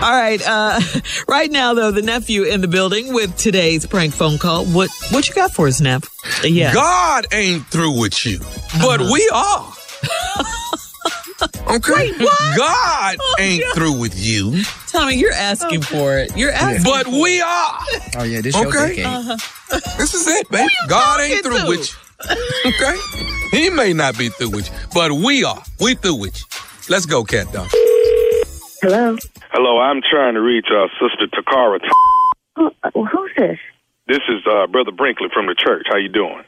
All right. Uh, right now, though, the nephew in the building with today's prank phone call. What what you got for us, Neff? Yeah. God ain't through with you, but Uh-huh. we are. Okay. Wait, what? God Oh, ain't yeah. through with you, Tommy, you're asking for it. You're asking. but we are. Oh yeah, this your Okay. decade. Uh-huh. This is it, baby. God ain't through to? with you. Okay. He may not be through with you, but we are. We through with you. Let's go, cat dog. Hello. Hello, I'm trying to reach uh, Sister Takara. Oh, uh, who's this? This is uh, Brother Brinkley from the church. How you doing?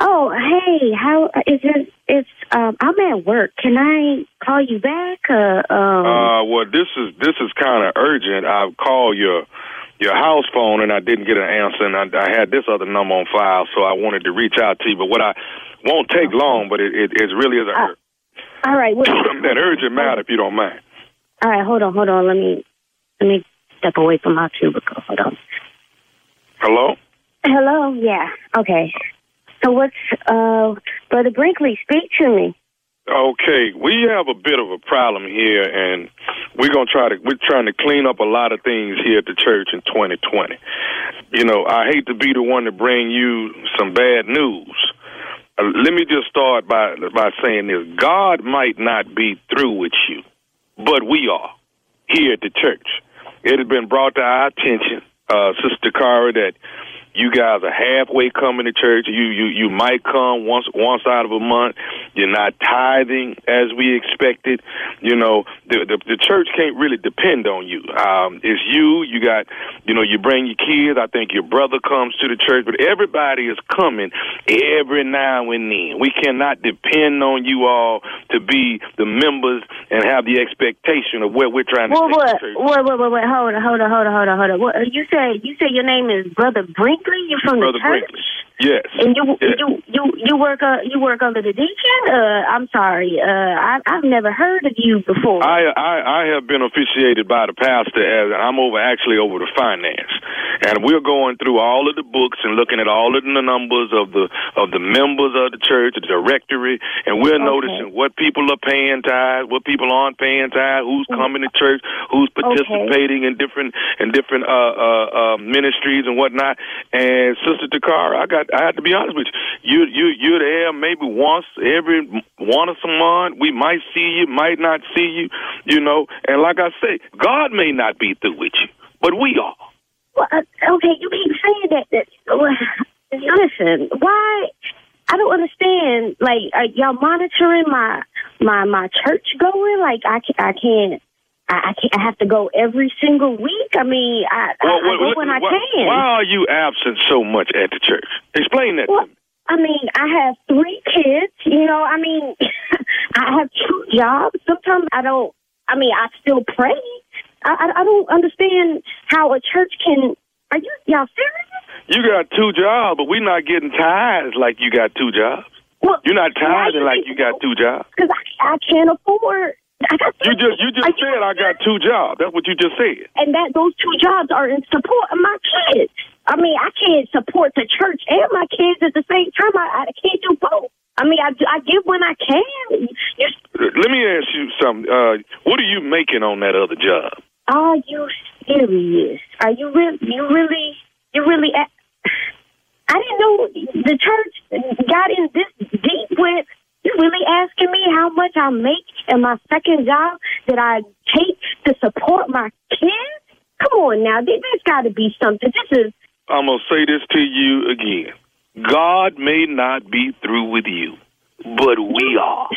Oh, hey, how is it? It's um, I'm at work. Can I call you back? Uh, um, Uh, well, this is this is kind of urgent. I called your your house phone and I didn't get an answer, and I, I had this other number on file, so I wanted to reach out to you. But what I won't take long, but it it, it really is a Uh, all right. What, that urgent matter, if you don't mind. All right, hold on, hold on. Let me let me step away from my cubicle. Hold on. Hello. Hello. Yeah. Okay. So what's uh, Brother Brinkley? Speak to me. Okay, we have a bit of a problem here, and we're gonna try to we're trying to clean up a lot of things here at the church in 2020. You know, I hate to be the one to bring you some bad news. Uh, let me just start by by saying this: God might not be through with you, but we are here at the church. It has been brought to our attention, uh, Sister Cara, that you guys are halfway coming to church. You you you might come once once out of a month. You're not tithing as we expected. You know the the, the church can't really depend on you. Um, it's you. You got you know you bring your kids. I think your brother comes to the church, but everybody is coming every now and then. We cannot depend on you all to be the members and have the expectation of what we're trying to take What? the church. Wait, wait. Hold on, hold on, hold on, hold on, hold on. What, uh, you say you say your name is Brother Brinkley? You're from Brother the church? Brinkley. Yes. And you Yeah. you you you work uh you work under the deacon? Uh, I'm sorry. Uh, I I've never heard of you before. I, I I have been officiated by the pastor as I'm over actually over the finance, and we're going through all of the books and looking at all of the numbers of the of the members of the church, the directory, and we're Okay. noticing what people are paying tithes, what people aren't paying tithes, who's coming to church, who's participating in different in different uh, uh, uh, ministries and whatnot. And Sister Takara, I got I have to be honest with you, you you you're there maybe once every once a month. We might see you, might not see you, you know. And like I say, God may not be through with you, but we are. Well, uh, okay, you keep saying that. that well, listen, why? I don't understand. Like, are y'all monitoring my my my church going? Like, I I can't. I, I can't. I have to go every single week. I mean, I, I, I go when I why, can. why are you absent so much at the church? Explain that Well, to me. I mean, I have three kids. You know, I mean, I have two jobs. Sometimes I don't. I mean, I still pray. I, I, I don't understand how a church can. Are you y'all serious? You got two jobs, but we're not getting tithes like you got two jobs. Well, You're not tithing like you got two jobs. Because I, I can't afford. I got You just you just Are said I got two jobs. That's what you just said. and that those two jobs are in support of my kids. I mean, I can't support the church and my kids at the same time. I, I can't do both. I mean, I, I give when I can. You, Let me ask you something. Uh, what are you making on that other job? are you serious? Are you really? You really? You really? a- I didn't know the church got in this deep with. You really asking me how much I make in my second job that I take to support my kids? Come on now, there- there's got to be something. This is I'm gonna say this to you again. God may not be through with you, but we are.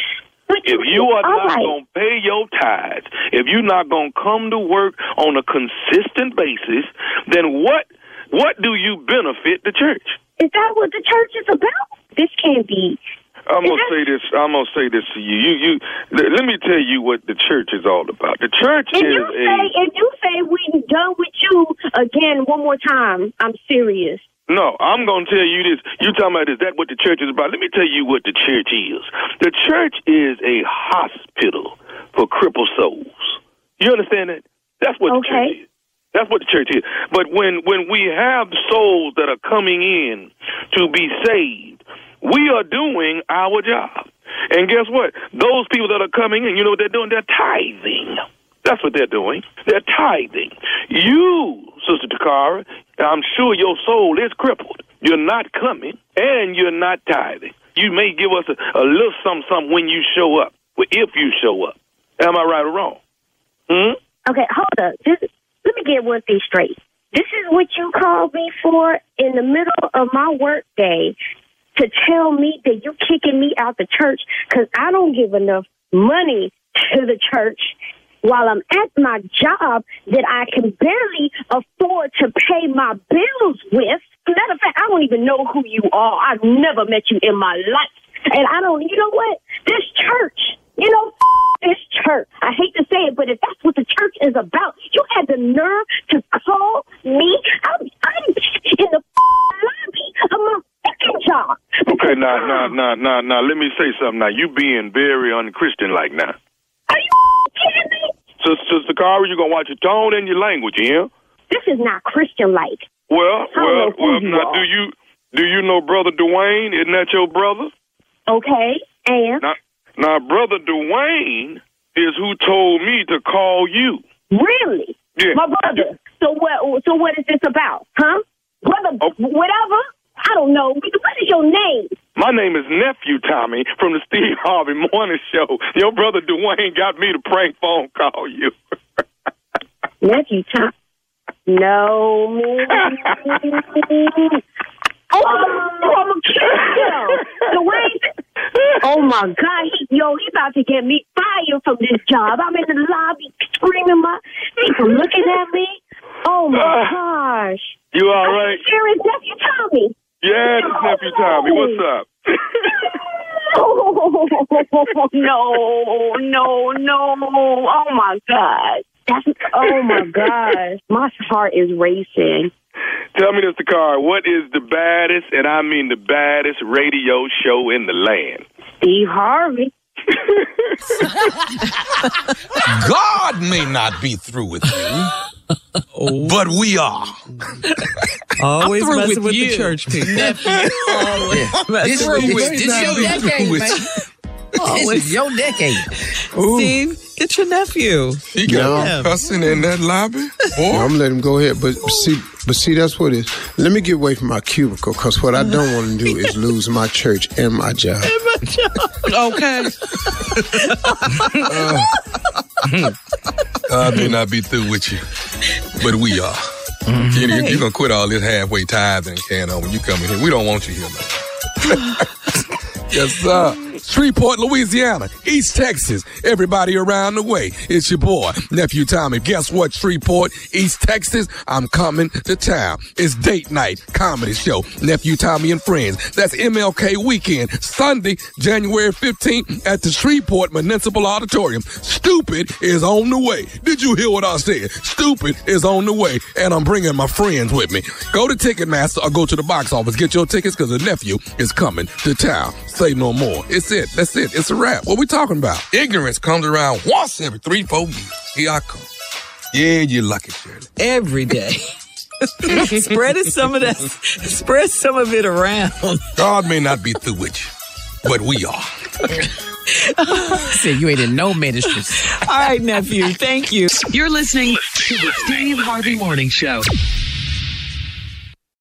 If you are not right. going to pay your tithes, if you're not going to come to work on a consistent basis, then what what do you benefit the church? Is that what the church is about? This can't be. I'm gonna say this. I'm gonna say this to you. You, you. Let let me tell you what the church is all about. The church If is you a. say if you say we done with you again one more time, I'm serious. No, I'm going to tell you this. You talking about is that what the church is about? Let me tell you what the church is. The church is a hospital for crippled souls. You understand that? That's what the church is. That's what the church is. But when when we have souls that are coming in to be saved, we are doing our job. And guess what? Those people that are coming in, you know what they're doing? They're tithing. That's what they're doing. They're tithing. You, Sister Takara, I'm sure your soul is crippled. You're not coming, and you're not tithing. You may give us a, a little something, something when you show up, if you show up. Am I right or wrong? Hmm? Okay, hold up. Just, let me get one thing straight. This is what you called me for in the middle of my work day to tell me that you're kicking me out the church because I don't give enough money to the church while I'm at my job that I can barely afford to pay my bills with. Matter of fact, I don't even know who you are. I've never met you in my life. And I don't, you know what? This church, you know, church. I hate to say it, but if that's what the church is about, you had the nerve to call me. I'm, I'm in the lobby of my fucking job. Okay, now, now, now, now, now, let me say something. Now, you being very unchristian like now. Are you kidding me? Sister, Sister Cara, you gonna watch your tone and your language, yeah? This is not Christian like. Well, well, well. you Now, are. do you do you know Brother Dwayne? Isn't that your brother? Okay, and Now, now, Brother Dwayne is who told me to call you. really, Yeah. my brother. So what? So what is this about, huh? Brother, Oh. whatever. I don't know. What is your name? My name is Nephew Tommy from the Steve Harvey Morning Show. Your brother Dwayne got me to prank phone call you. Nephew Tommy. No. oh, I'm a kid. Dwayne. Oh my God, he, yo, he about to get me fired from this job. I'm in the lobby screaming, my people looking at me. Oh my uh, gosh. You all right? Right? serious, nephew Tommy. Yeah, this nephew Tommy. What's up? Oh no, no, no! Oh my God! That's oh my gosh! My heart is racing. Tell me, Mr. Carr, what is the baddest, and I mean the baddest radio show in the land? Steve Harvey. God may not be through with you, oh. but we are. Always messing with with, you. the church people. Yeah. This, through this, with this you. your decade, man. This is your decade. Steve, get your nephew. He got Yeah. cussing in that lobby. Yeah, I'm gonna him go ahead, but see, but see, that's what it is. Let me get away from my cubicle, cause what I don't want to do is lose my church and my job. Okay. Uh, I may not be through with you, but we are. Mm-hmm. You, You're going to quit all this halfway tithing can on when you come in here. We don't want you here, man. yes, sir. Shreveport, Louisiana, East Texas, everybody around the way. It's your boy, Nephew Tommy. Guess what, Shreveport, East Texas? I'm coming to town. It's date night comedy show, Nephew Tommy and Friends. That's MLK weekend, Sunday, January 15th at the Shreveport Municipal Auditorium. Stupid is on the way. Did you hear what I said? Stupid is on the way, and I'm bringing my friends with me. Go to Ticketmaster or go to the box office. Get your tickets because the nephew is coming to town. Say no more. It's it. That's it. It's a wrap. What we talking about? Ignorance comes around once every three, four years. Here I come. Yeah, you're lucky, Shirley. Every day. spread some of that. Spread some of it around. God may not be through with you, but we are. Said you ain't in no ministries. All right, nephew. Thank you. You're listening to the Steve Harvey Morning Show.